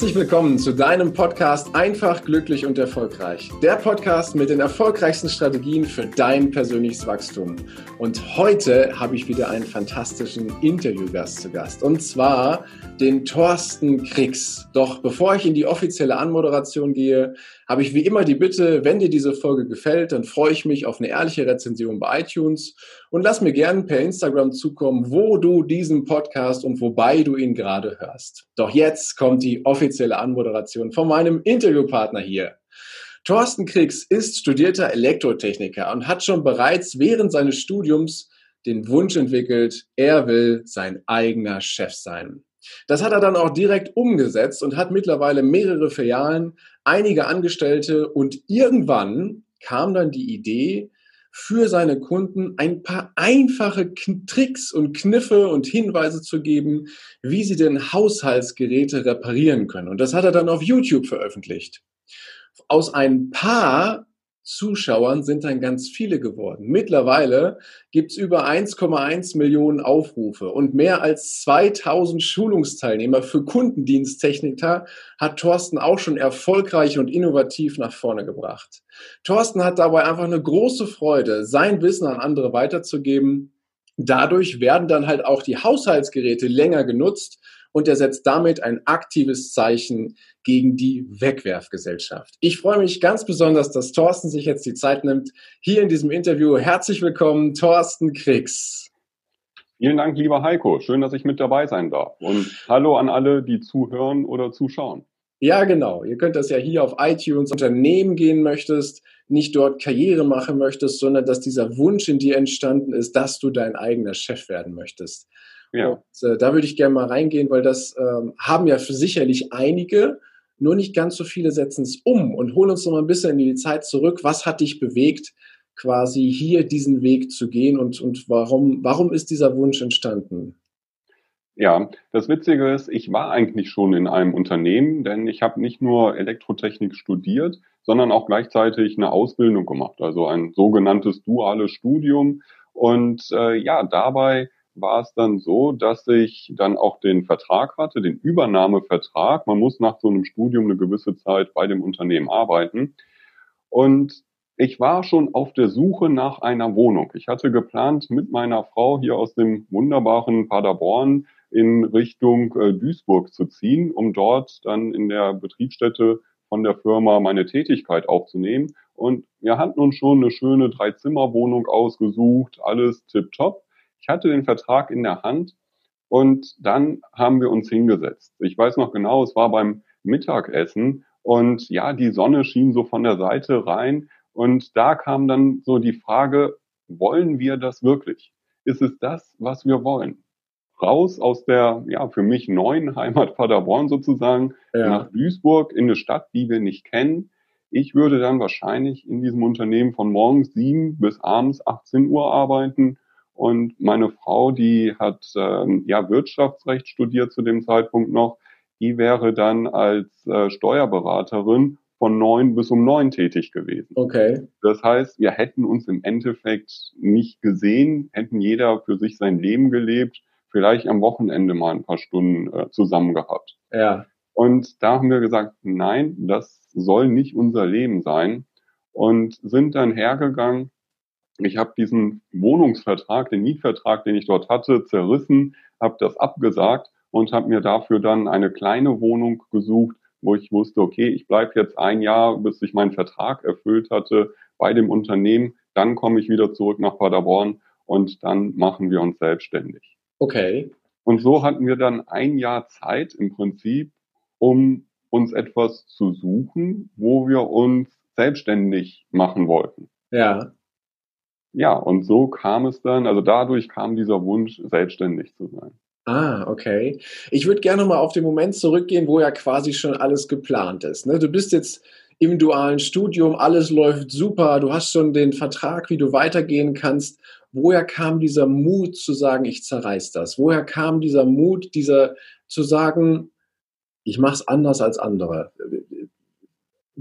Herzlich willkommen zu deinem Podcast Einfach, glücklich und erfolgreich. Der Podcast mit den erfolgreichsten Strategien für dein persönliches Wachstum. Und heute habe ich wieder einen fantastischen Interviewgast zu Gast. Und zwar den Thorsten Kriegs. Doch bevor ich in die offizielle Anmoderation gehe, habe ich wie immer die Bitte, wenn dir diese Folge gefällt, dann freue ich mich auf eine ehrliche Rezension bei iTunes und lass mir gerne per Instagram zukommen, wo du diesen Podcast und wobei du ihn gerade hörst. Doch jetzt kommt die offizielle Anmoderation von meinem Interviewpartner hier. Thorsten Kriegs ist studierter Elektrotechniker und hat schon bereits während seines Studiums den Wunsch entwickelt, er will sein eigener Chef sein. Das hat er dann auch direkt umgesetzt und hat mittlerweile mehrere Filialen, einige Angestellte und irgendwann kam dann die Idee, für seine Kunden ein paar einfache Tricks und Kniffe und Hinweise zu geben, wie sie denn Haushaltsgeräte reparieren können. Und das hat er dann auf YouTube veröffentlicht. Aus ein paar Zuschauern sind dann ganz viele geworden. Mittlerweile gibt's über 1,1 Millionen Aufrufe und mehr als 2000 Schulungsteilnehmer für Kundendiensttechniker hat Thorsten auch schon erfolgreich und innovativ nach vorne gebracht. Thorsten hat dabei einfach eine große Freude, sein Wissen an andere weiterzugeben. Dadurch werden dann halt auch die Haushaltsgeräte länger genutzt und er setzt damit ein aktives Zeichen gegen die Wegwerfgesellschaft. Ich freue mich ganz besonders, dass Thorsten sich jetzt die Zeit nimmt, hier in diesem Interview. Herzlich willkommen, Thorsten Kriegs. Vielen Dank, lieber Heiko. Schön, dass ich mit dabei sein darf. Und hallo an alle, die zuhören oder zuschauen. Ja, genau. Ihr könnt das ja hier auf iTunes Unternehmen gehen möchtest, nicht dort Karriere machen möchtest, sondern dass dieser Wunsch in dir entstanden ist, dass du dein eigener Chef werden möchtest. Ja. Und, äh, da würde ich gerne mal reingehen, weil das ähm, haben ja für sicherlich einige, nur nicht ganz so viele setzen es um und holen uns noch mal ein bisschen in die Zeit zurück. Was hat dich bewegt, quasi hier diesen Weg zu gehen und, und warum, warum ist dieser Wunsch entstanden? Ja, das Witzige ist, ich war eigentlich schon in einem Unternehmen, denn ich habe nicht nur Elektrotechnik studiert, sondern auch gleichzeitig eine Ausbildung gemacht, also ein sogenanntes duales Studium. Und äh, ja, dabei war es dann so, dass ich dann auch den Vertrag hatte, den Übernahmevertrag. Man muss nach so einem Studium eine gewisse Zeit bei dem Unternehmen arbeiten. Und ich war schon auf der Suche nach einer Wohnung. Ich hatte geplant, mit meiner Frau hier aus dem wunderbaren Paderborn in Richtung äh, Duisburg zu ziehen, um dort dann in der Betriebsstätte von der Firma meine Tätigkeit aufzunehmen. Und wir hatten uns schon eine schöne Dreizimmerwohnung ausgesucht, alles tipptopp. Ich hatte den Vertrag in der Hand und dann haben wir uns hingesetzt. Ich weiß noch genau, es war beim Mittagessen und ja, die Sonne schien so von der Seite rein und da kam dann so die Frage, wollen wir das wirklich? Ist es das, was wir wollen? Raus aus der, ja, für mich neuen Heimat Paderborn sozusagen, ja. nach Duisburg in eine Stadt, die wir nicht kennen. Ich würde dann wahrscheinlich in diesem Unternehmen von morgens sieben bis abends 18 Uhr arbeiten und meine Frau, die hat ähm, ja Wirtschaftsrecht studiert zu dem Zeitpunkt noch, die wäre dann als äh, Steuerberaterin von neun bis um neun tätig gewesen. Okay. Das heißt, wir hätten uns im Endeffekt nicht gesehen, hätten jeder für sich sein Leben gelebt, vielleicht am Wochenende mal ein paar Stunden äh, zusammen gehabt. Ja. Und da haben wir gesagt, nein, das soll nicht unser Leben sein und sind dann hergegangen ich habe diesen Wohnungsvertrag, den Mietvertrag, den ich dort hatte, zerrissen, habe das abgesagt und habe mir dafür dann eine kleine Wohnung gesucht, wo ich wusste, okay, ich bleibe jetzt ein Jahr, bis ich meinen Vertrag erfüllt hatte bei dem Unternehmen. Dann komme ich wieder zurück nach Paderborn und dann machen wir uns selbstständig. Okay. Und so hatten wir dann ein Jahr Zeit im Prinzip, um uns etwas zu suchen, wo wir uns selbstständig machen wollten. Ja. Ja, und so kam es dann, also dadurch kam dieser Wunsch, selbstständig zu sein. Ah, okay. Ich würde gerne mal auf den Moment zurückgehen, wo ja quasi schon alles geplant ist. Ne? Du bist jetzt im dualen Studium, alles läuft super, du hast schon den Vertrag, wie du weitergehen kannst. Woher kam dieser Mut zu sagen, ich zerreiß das? Woher kam dieser Mut, dieser zu sagen, ich mache es anders als andere?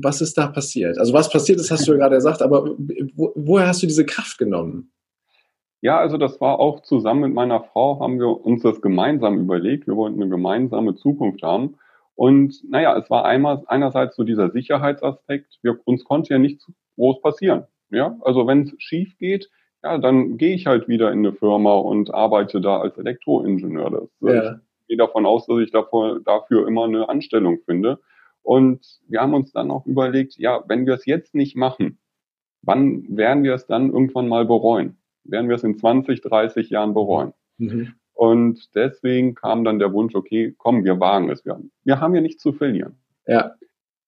Was ist da passiert? Also was passiert ist, hast du ja gerade gesagt, aber wo, woher hast du diese Kraft genommen? Ja, also das war auch zusammen mit meiner Frau, haben wir uns das gemeinsam überlegt. Wir wollten eine gemeinsame Zukunft haben. Und naja, es war einmal einerseits so dieser Sicherheitsaspekt. Wir, uns konnte ja nichts groß passieren. Ja, also wenn es schief geht, ja, dann gehe ich halt wieder in eine Firma und arbeite da als Elektroingenieur. Das, ja. Ich gehe davon aus, dass ich davor, dafür immer eine Anstellung finde. Und wir haben uns dann auch überlegt, ja, wenn wir es jetzt nicht machen, wann werden wir es dann irgendwann mal bereuen? Werden wir es in 20, 30 Jahren bereuen? Mhm. Und deswegen kam dann der Wunsch, okay, komm, wir wagen es. Wir haben, wir haben ja nichts zu verlieren. Ja.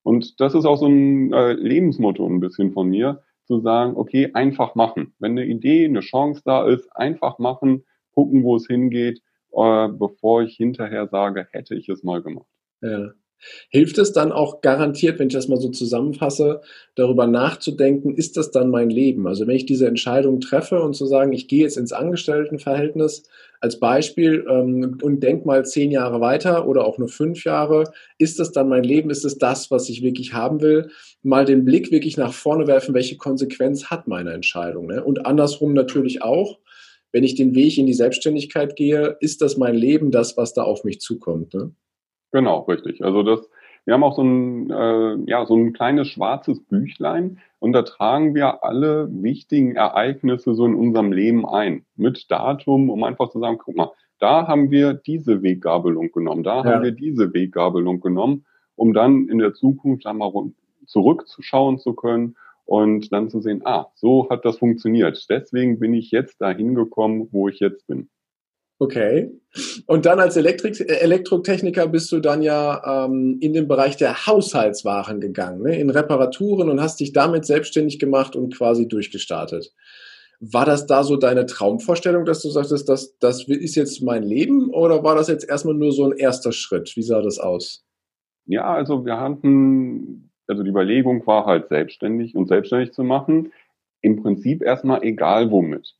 Und das ist auch so ein äh, Lebensmotto ein bisschen von mir, zu sagen, okay, einfach machen. Wenn eine Idee, eine Chance da ist, einfach machen, gucken, wo es hingeht, äh, bevor ich hinterher sage, hätte ich es mal gemacht. Ja. Hilft es dann auch garantiert, wenn ich das mal so zusammenfasse, darüber nachzudenken, ist das dann mein Leben? Also wenn ich diese Entscheidung treffe und zu sagen, ich gehe jetzt ins Angestelltenverhältnis als Beispiel ähm, und denk mal zehn Jahre weiter oder auch nur fünf Jahre, ist das dann mein Leben? Ist es das, was ich wirklich haben will? Mal den Blick wirklich nach vorne werfen, welche Konsequenz hat meine Entscheidung? Ne? Und andersrum natürlich auch, wenn ich den Weg in die Selbstständigkeit gehe, ist das mein Leben, das, was da auf mich zukommt? Ne? Genau, richtig. Also das, wir haben auch so ein, äh, ja, so ein kleines schwarzes Büchlein und da tragen wir alle wichtigen Ereignisse so in unserem Leben ein. Mit Datum, um einfach zu sagen, guck mal, da haben wir diese Weggabelung genommen, da ja. haben wir diese Weggabelung genommen, um dann in der Zukunft einmal zurückzuschauen zu können und dann zu sehen, ah, so hat das funktioniert. Deswegen bin ich jetzt dahin gekommen, wo ich jetzt bin. Okay. Und dann als Elektrik äh, Elektrotechniker bist du dann ja ähm, in den Bereich der Haushaltswaren gegangen, ne? in Reparaturen und hast dich damit selbstständig gemacht und quasi durchgestartet. War das da so deine Traumvorstellung, dass du sagtest, das, das ist jetzt mein Leben oder war das jetzt erstmal nur so ein erster Schritt? Wie sah das aus? Ja, also wir hatten, also die Überlegung war halt selbstständig und selbstständig zu machen. Im Prinzip erstmal egal womit.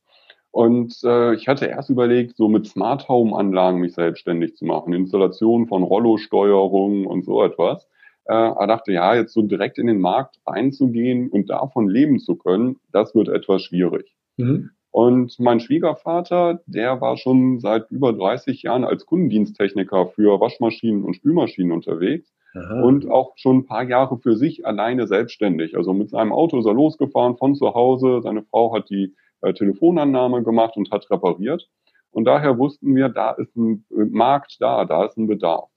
Und äh, ich hatte erst überlegt, so mit Smart Home Anlagen mich selbstständig zu machen, Installation von Rollo-Steuerung und so etwas. Äh, aber dachte, ja, jetzt so direkt in den Markt reinzugehen und davon leben zu können, das wird etwas schwierig. Mhm. Und mein Schwiegervater, der war schon seit über 30 Jahren als Kundendiensttechniker für Waschmaschinen und Spülmaschinen unterwegs Aha. und auch schon ein paar Jahre für sich alleine selbstständig. Also mit seinem Auto ist er losgefahren von zu Hause. Seine Frau hat die äh, Telefonannahme gemacht und hat repariert. Und daher wussten wir, da ist ein Markt da, da ist ein Bedarf.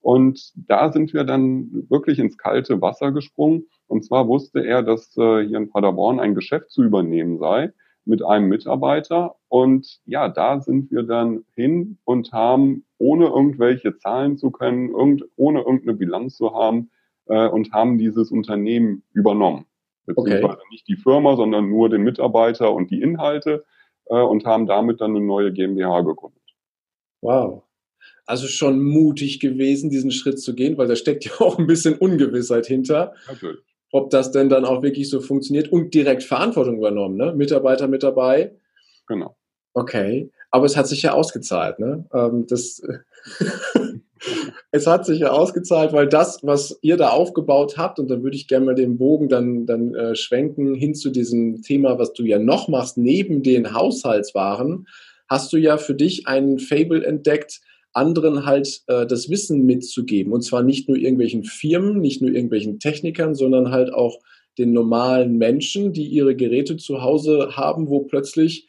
Und da sind wir dann wirklich ins kalte Wasser gesprungen. Und zwar wusste er, dass äh, hier in Paderborn ein Geschäft zu übernehmen sei mit einem Mitarbeiter. Und ja, da sind wir dann hin und haben, ohne irgendwelche Zahlen zu können, irgend, ohne irgendeine Bilanz zu haben, äh, und haben dieses Unternehmen übernommen beziehungsweise okay. nicht die Firma, sondern nur den Mitarbeiter und die Inhalte äh, und haben damit dann eine neue GmbH gegründet. Wow. Also schon mutig gewesen, diesen Schritt zu gehen, weil da steckt ja auch ein bisschen Ungewissheit hinter. Natürlich. Ob das denn dann auch wirklich so funktioniert und direkt Verantwortung übernommen, ne? Mitarbeiter mit dabei. Genau. Okay. Aber es hat sich ja ausgezahlt, ne? Ähm, das es hat sich ja ausgezahlt, weil das, was ihr da aufgebaut habt, und dann würde ich gerne mal den Bogen dann, dann äh, schwenken hin zu diesem Thema, was du ja noch machst, neben den Haushaltswaren, hast du ja für dich einen Fable entdeckt, anderen halt äh, das Wissen mitzugeben. Und zwar nicht nur irgendwelchen Firmen, nicht nur irgendwelchen Technikern, sondern halt auch den normalen Menschen, die ihre Geräte zu Hause haben, wo plötzlich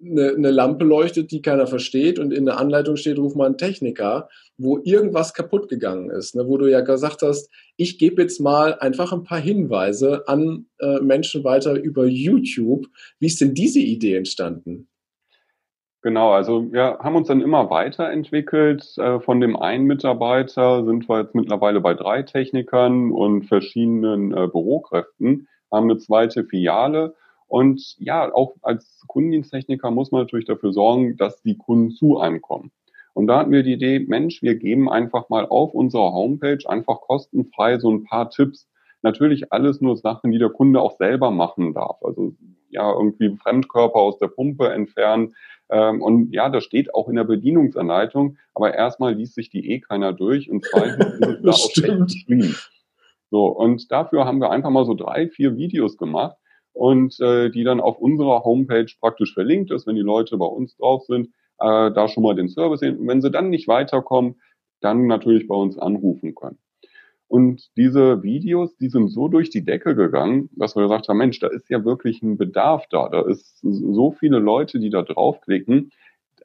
eine, eine Lampe leuchtet, die keiner versteht und in der Anleitung steht, ruf mal einen Techniker, wo irgendwas kaputt gegangen ist, ne, wo du ja gesagt hast, ich gebe jetzt mal einfach ein paar Hinweise an äh, Menschen weiter über YouTube. Wie ist denn diese Idee entstanden? Genau, also wir haben uns dann immer weiterentwickelt. Äh, von dem einen Mitarbeiter sind wir jetzt mittlerweile bei drei Technikern und verschiedenen äh, Bürokräften, haben eine zweite Filiale und ja, auch als Kundendiensttechniker muss man natürlich dafür sorgen, dass die Kunden zu einem kommen. Und da hatten wir die Idee, Mensch, wir geben einfach mal auf unserer Homepage einfach kostenfrei so ein paar Tipps. Natürlich alles nur Sachen, die der Kunde auch selber machen darf. Also ja, irgendwie Fremdkörper aus der Pumpe entfernen. Ähm, und ja, das steht auch in der Bedienungsanleitung, aber erstmal liest sich die eh keiner durch und zweitens ist es da auch schlecht geschrieben. So, und dafür haben wir einfach mal so drei, vier Videos gemacht, und äh, die dann auf unserer Homepage praktisch verlinkt ist, wenn die Leute bei uns drauf sind, äh, da schon mal den Service sehen. Und wenn sie dann nicht weiterkommen, dann natürlich bei uns anrufen können. Und diese Videos, die sind so durch die Decke gegangen, dass wir gesagt haben, Mensch, da ist ja wirklich ein Bedarf da. Da ist so viele Leute, die da draufklicken.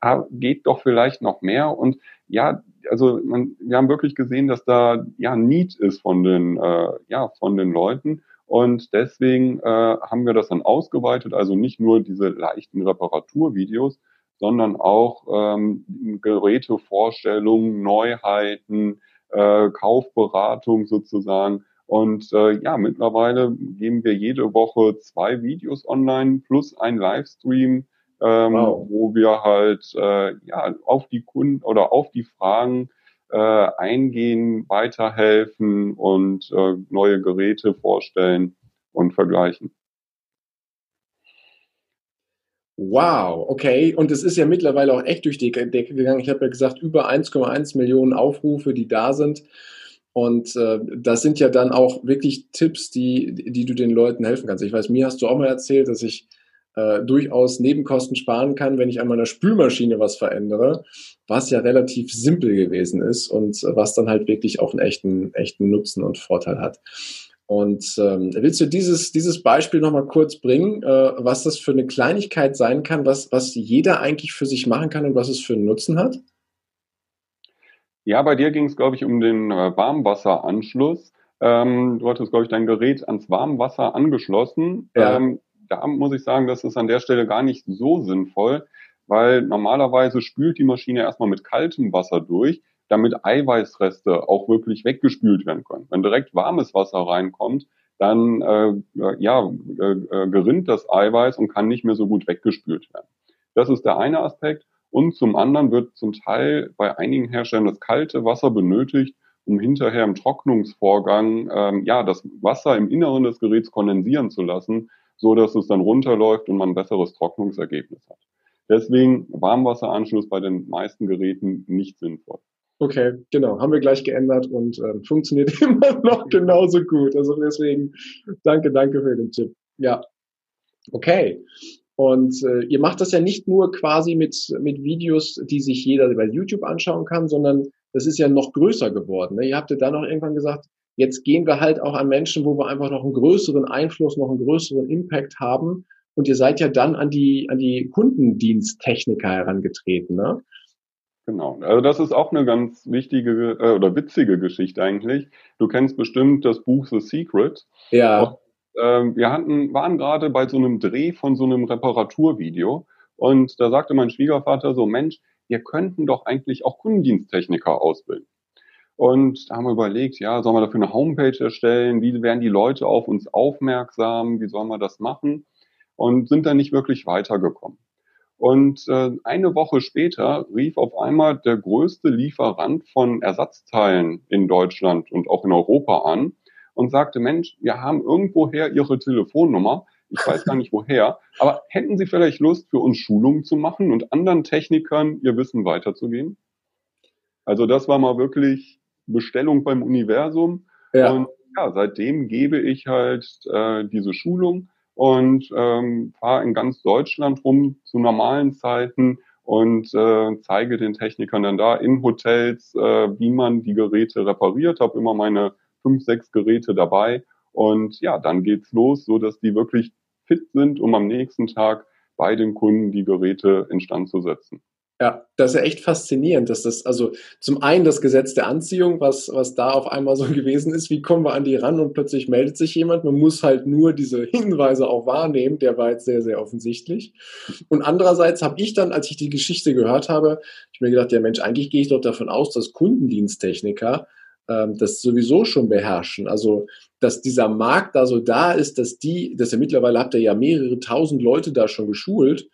Da geht doch vielleicht noch mehr. Und ja, also man, wir haben wirklich gesehen, dass da ja Need ist von den, äh, ja, von den Leuten. Und deswegen äh, haben wir das dann ausgeweitet, also nicht nur diese leichten Reparaturvideos, sondern auch ähm, Gerätevorstellungen, Neuheiten, äh, Kaufberatung sozusagen. Und äh, ja, mittlerweile geben wir jede Woche zwei Videos online plus ein Livestream, ähm, wow. wo wir halt äh, ja auf die Kunden oder auf die Fragen äh, eingehen, weiterhelfen und äh, neue Geräte vorstellen und vergleichen. Wow, okay. Und es ist ja mittlerweile auch echt durch die Decke gegangen. Ich habe ja gesagt, über 1,1 Millionen Aufrufe, die da sind. Und äh, das sind ja dann auch wirklich Tipps, die, die du den Leuten helfen kannst. Ich weiß, mir hast du auch mal erzählt, dass ich äh, durchaus Nebenkosten sparen kann, wenn ich an meiner Spülmaschine was verändere, was ja relativ simpel gewesen ist und äh, was dann halt wirklich auch einen echten, echten Nutzen und Vorteil hat. Und ähm, willst du dieses, dieses Beispiel nochmal kurz bringen, äh, was das für eine Kleinigkeit sein kann, was, was jeder eigentlich für sich machen kann und was es für einen Nutzen hat? Ja, bei dir ging es, glaube ich, um den äh, Warmwasseranschluss. Ähm, du hattest, glaube ich, dein Gerät ans Warmwasser angeschlossen. Ja. Ähm, da muss ich sagen, das ist an der Stelle gar nicht so sinnvoll, weil normalerweise spült die Maschine erstmal mit kaltem Wasser durch damit Eiweißreste auch wirklich weggespült werden können. Wenn direkt warmes Wasser reinkommt, dann äh, ja, äh, äh, gerinnt das Eiweiß und kann nicht mehr so gut weggespült werden. Das ist der eine Aspekt. Und zum anderen wird zum Teil bei einigen Herstellern das kalte Wasser benötigt, um hinterher im Trocknungsvorgang ähm, ja das Wasser im Inneren des Geräts kondensieren zu lassen, so dass es dann runterläuft und man ein besseres Trocknungsergebnis hat. Deswegen Warmwasseranschluss bei den meisten Geräten nicht sinnvoll. Okay, genau, haben wir gleich geändert und äh, funktioniert immer noch genauso gut. Also deswegen danke, danke für den Tipp. Ja, okay. Und äh, ihr macht das ja nicht nur quasi mit, mit Videos, die sich jeder bei YouTube anschauen kann, sondern das ist ja noch größer geworden. Ne? Ihr habt ja dann auch irgendwann gesagt, jetzt gehen wir halt auch an Menschen, wo wir einfach noch einen größeren Einfluss, noch einen größeren Impact haben. Und ihr seid ja dann an die, an die Kundendiensttechniker herangetreten. Ne? Genau. Also das ist auch eine ganz wichtige äh, oder witzige Geschichte eigentlich. Du kennst bestimmt das Buch The Secret. Ja. Und, äh, wir hatten, waren gerade bei so einem Dreh von so einem Reparaturvideo und da sagte mein Schwiegervater so, Mensch, wir könnten doch eigentlich auch Kundendiensttechniker ausbilden. Und da haben wir überlegt, ja, sollen wir dafür eine Homepage erstellen? Wie werden die Leute auf uns aufmerksam? Wie sollen wir das machen? Und sind da nicht wirklich weitergekommen. Und äh, eine Woche später rief auf einmal der größte Lieferant von Ersatzteilen in Deutschland und auch in Europa an und sagte, Mensch, wir haben irgendwoher Ihre Telefonnummer. Ich weiß gar nicht woher, aber hätten Sie vielleicht Lust, für uns Schulungen zu machen und anderen Technikern ihr Wissen weiterzugeben? Also das war mal wirklich Bestellung beim Universum. Ja. Und ja, seitdem gebe ich halt äh, diese Schulung und ähm, fahre in ganz Deutschland rum zu normalen Zeiten und äh, zeige den Technikern dann da in Hotels, äh, wie man die Geräte repariert. Habe immer meine fünf, sechs Geräte dabei und ja, dann geht's los, so dass die wirklich fit sind, um am nächsten Tag bei den Kunden die Geräte instand zu setzen. Ja, das ist ja echt faszinierend, dass das, also zum einen das Gesetz der Anziehung, was, was da auf einmal so gewesen ist, wie kommen wir an die ran und plötzlich meldet sich jemand, man muss halt nur diese Hinweise auch wahrnehmen, der war jetzt sehr, sehr offensichtlich. Und andererseits habe ich dann, als ich die Geschichte gehört habe, ich mir gedacht, ja Mensch, eigentlich gehe ich doch davon aus, dass Kundendiensttechniker ähm, das sowieso schon beherrschen. Also, dass dieser Markt da so da ist, dass die, dass ihr mittlerweile habt ihr ja mehrere tausend Leute da schon geschult,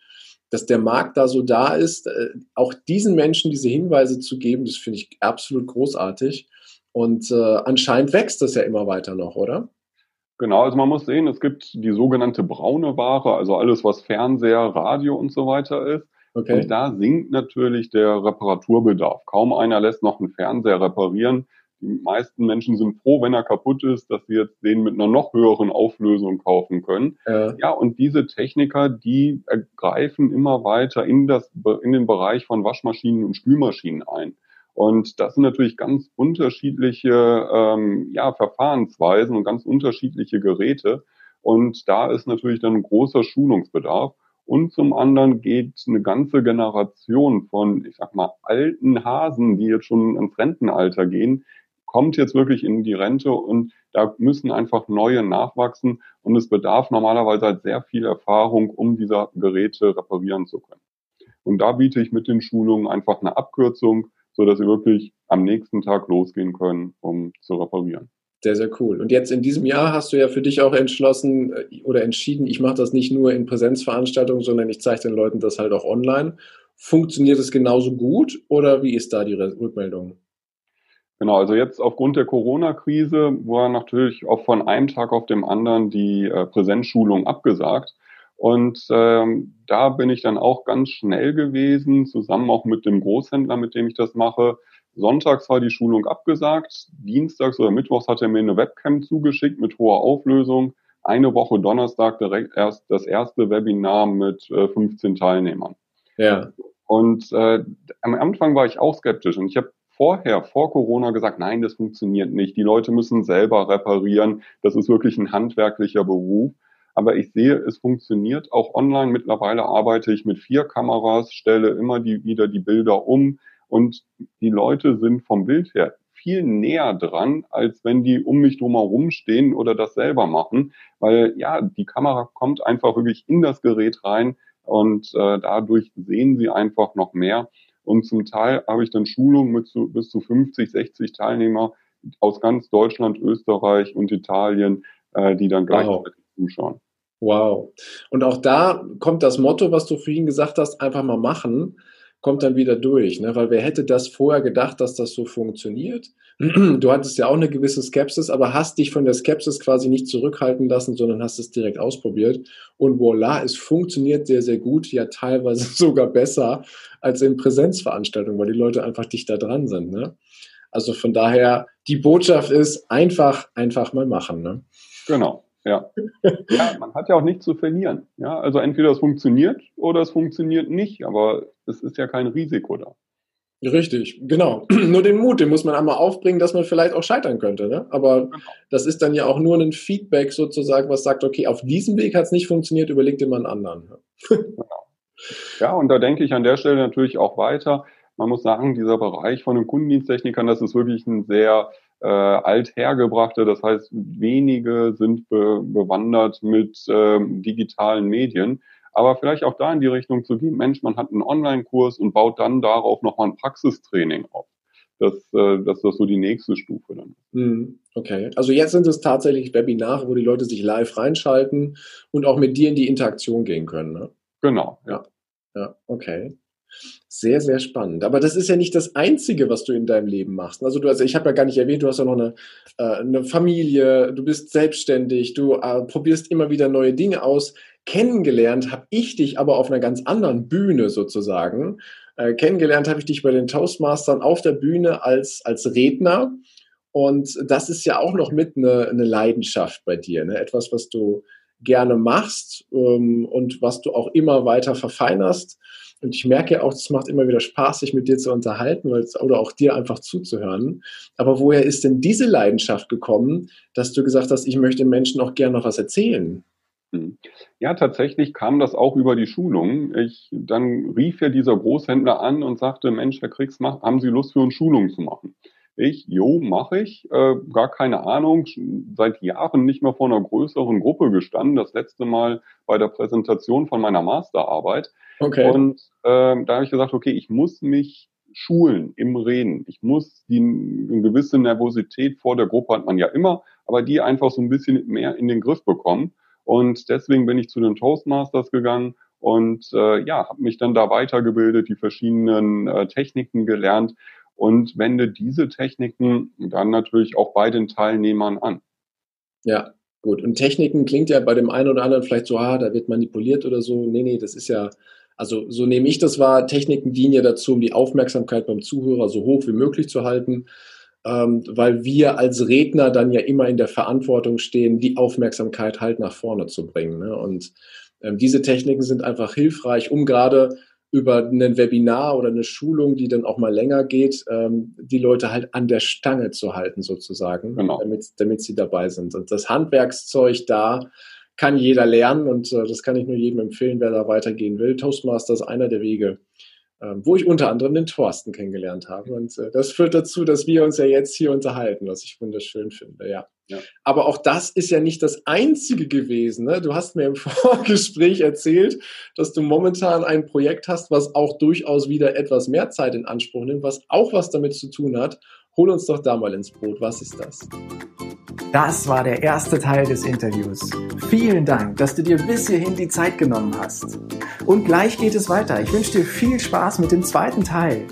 dass der Markt da so da ist, äh, auch diesen Menschen diese Hinweise zu geben, das finde ich absolut großartig. Und äh, anscheinend wächst das ja immer weiter noch, oder? Genau, also man muss sehen, es gibt die sogenannte braune Ware, also alles, was Fernseher, Radio und so weiter ist. Okay. Und da sinkt natürlich der Reparaturbedarf. Kaum einer lässt noch einen Fernseher reparieren die meisten Menschen sind froh, wenn er kaputt ist, dass sie jetzt den mit einer noch höheren Auflösung kaufen können. Ja, ja und diese Techniker, die greifen immer weiter in, das, in den Bereich von Waschmaschinen und Spülmaschinen ein. Und das sind natürlich ganz unterschiedliche ähm, ja, Verfahrensweisen und ganz unterschiedliche Geräte. Und da ist natürlich dann ein großer Schulungsbedarf. Und zum anderen geht eine ganze Generation von, ich sag mal, alten Hasen, die jetzt schon ins Rentenalter gehen, kommt jetzt wirklich in die Rente und da müssen einfach neue nachwachsen und es bedarf normalerweise halt sehr viel Erfahrung, um diese Geräte reparieren zu können. Und da biete ich mit den Schulungen einfach eine Abkürzung, so dass sie wirklich am nächsten Tag losgehen können, um zu reparieren. Sehr, sehr cool. Und jetzt in diesem Jahr hast du ja für dich auch entschlossen äh, oder entschieden, ich mache das nicht nur in Präsenzveranstaltungen, sondern ich zeige den Leuten das halt auch online. Funktioniert es genauso gut oder wie ist da die Rückmeldung? Genau, also jetzt aufgrund der Corona-Krise war natürlich auch von einem Tag auf dem anderen die äh, Präsenzschulung abgesagt. Und ähm, da bin ich dann auch ganz schnell gewesen, zusammen auch mit dem Großhändler, mit dem ich das mache. Sonntags war die Schulung abgesagt, dienstags oder mittwochs hat er mir eine Webcam zugeschickt mit hoher Auflösung. Eine Woche Donnerstag direkt erst das erste Webinar mit äh, 15 Teilnehmern. Ja. Und äh, am Anfang war ich auch skeptisch und ich habe vorher, vor Corona gesagt, nein, das funktioniert nicht. Die Leute müssen selber reparieren. Das ist wirklich ein handwerklicher Beruf. Aber ich sehe, es funktioniert auch online. Mittlerweile arbeite ich mit vier Kameras, stelle immer die, wieder die Bilder um und die Leute sind vom Bild her viel näher dran, als wenn die um mich drumherum stehen oder das selber machen, weil ja, die Kamera kommt einfach wirklich in das Gerät rein und äh, dadurch sehen sie einfach noch mehr. Und zum Teil habe ich dann Schulungen mit zu, bis zu 50, 60 Teilnehmer aus ganz Deutschland, Österreich und Italien, äh, die dann gleichzeitig wow. zuschauen. Wow. Und auch da kommt das Motto, was du vorhin gesagt hast, einfach mal machen kommt dann wieder durch. Ne? Weil wer hätte das vorher gedacht, dass das so funktioniert? Du hattest ja auch eine gewisse Skepsis, aber hast dich von der Skepsis quasi nicht zurückhalten lassen, sondern hast es direkt ausprobiert. Und voila, es funktioniert sehr, sehr gut, ja teilweise sogar besser als in Präsenzveranstaltungen, weil die Leute einfach dichter dran sind. Ne? Also von daher, die Botschaft ist einfach, einfach mal machen. Ne? Genau. Ja. ja, man hat ja auch nichts zu verlieren. Ja, also entweder es funktioniert oder es funktioniert nicht, aber es ist ja kein Risiko da. Richtig, genau. nur den Mut, den muss man einmal aufbringen, dass man vielleicht auch scheitern könnte. Ne? Aber genau. das ist dann ja auch nur ein Feedback sozusagen, was sagt, okay, auf diesem Weg hat es nicht funktioniert, überleg dir mal einen anderen. genau. Ja, und da denke ich an der Stelle natürlich auch weiter. Man muss sagen, dieser Bereich von den Kundendiensttechnikern, das ist wirklich ein sehr äh, althergebrachte, das heißt, wenige sind be bewandert mit äh, digitalen Medien. Aber vielleicht auch da in die Richtung zu gehen, Mensch, man hat einen Online-Kurs und baut dann darauf nochmal ein Praxistraining auf. Das, äh, das ist so die nächste Stufe dann. Hm, okay, also jetzt sind es tatsächlich Webinare, wo die Leute sich live reinschalten und auch mit dir in die Interaktion gehen können. Ne? Genau. Ja. Ja, okay. Sehr, sehr spannend. Aber das ist ja nicht das Einzige, was du in deinem Leben machst. Also du, also ich habe ja gar nicht erwähnt, du hast ja noch eine, äh, eine Familie, du bist selbstständig, du äh, probierst immer wieder neue Dinge aus. Kennengelernt habe ich dich aber auf einer ganz anderen Bühne sozusagen. Äh, kennengelernt habe ich dich bei den Toastmastern auf der Bühne als, als Redner. Und das ist ja auch noch mit eine, eine Leidenschaft bei dir, ne? etwas, was du gerne machst ähm, und was du auch immer weiter verfeinerst. Und ich merke auch, es macht immer wieder Spaß, sich mit dir zu unterhalten oder auch dir einfach zuzuhören. Aber woher ist denn diese Leidenschaft gekommen, dass du gesagt hast, ich möchte Menschen auch gerne noch was erzählen? Hm. Ja, tatsächlich kam das auch über die Schulung. Ich, dann rief ja dieser Großhändler an und sagte, Mensch, Herr Kriegs, haben Sie Lust für uns Schulungen zu machen? Ich, jo, mache ich. Äh, gar keine Ahnung. Seit Jahren nicht mehr vor einer größeren Gruppe gestanden. Das letzte Mal bei der Präsentation von meiner Masterarbeit. Okay. Und äh, da habe ich gesagt, okay, ich muss mich schulen im Reden. Ich muss die eine gewisse Nervosität vor der Gruppe hat man ja immer, aber die einfach so ein bisschen mehr in den Griff bekommen. Und deswegen bin ich zu den Toastmasters gegangen und äh, ja, habe mich dann da weitergebildet, die verschiedenen äh, Techniken gelernt und wende diese Techniken dann natürlich auch bei den Teilnehmern an. Ja, gut. Und Techniken klingt ja bei dem einen oder anderen vielleicht so, ah, da wird manipuliert oder so. Nee, nee, das ist ja, also so nehme ich das wahr. Techniken dienen ja dazu, um die Aufmerksamkeit beim Zuhörer so hoch wie möglich zu halten, ähm, weil wir als Redner dann ja immer in der Verantwortung stehen, die Aufmerksamkeit halt nach vorne zu bringen. Ne? Und ähm, diese Techniken sind einfach hilfreich, um gerade über ein Webinar oder eine Schulung, die dann auch mal länger geht, ähm, die Leute halt an der Stange zu halten sozusagen, genau. damit, damit sie dabei sind. Und das Handwerkszeug da kann jeder lernen und äh, das kann ich nur jedem empfehlen, wer da weitergehen will. Toastmaster ist einer der Wege, ähm, wo ich unter anderem den Thorsten kennengelernt habe. Und äh, das führt dazu, dass wir uns ja jetzt hier unterhalten, was ich wunderschön finde, ja. Ja. Aber auch das ist ja nicht das Einzige gewesen. Ne? Du hast mir im Vorgespräch erzählt, dass du momentan ein Projekt hast, was auch durchaus wieder etwas mehr Zeit in Anspruch nimmt, was auch was damit zu tun hat. Hol uns doch da mal ins Brot. Was ist das? Das war der erste Teil des Interviews. Vielen Dank, dass du dir bis hierhin die Zeit genommen hast. Und gleich geht es weiter. Ich wünsche dir viel Spaß mit dem zweiten Teil.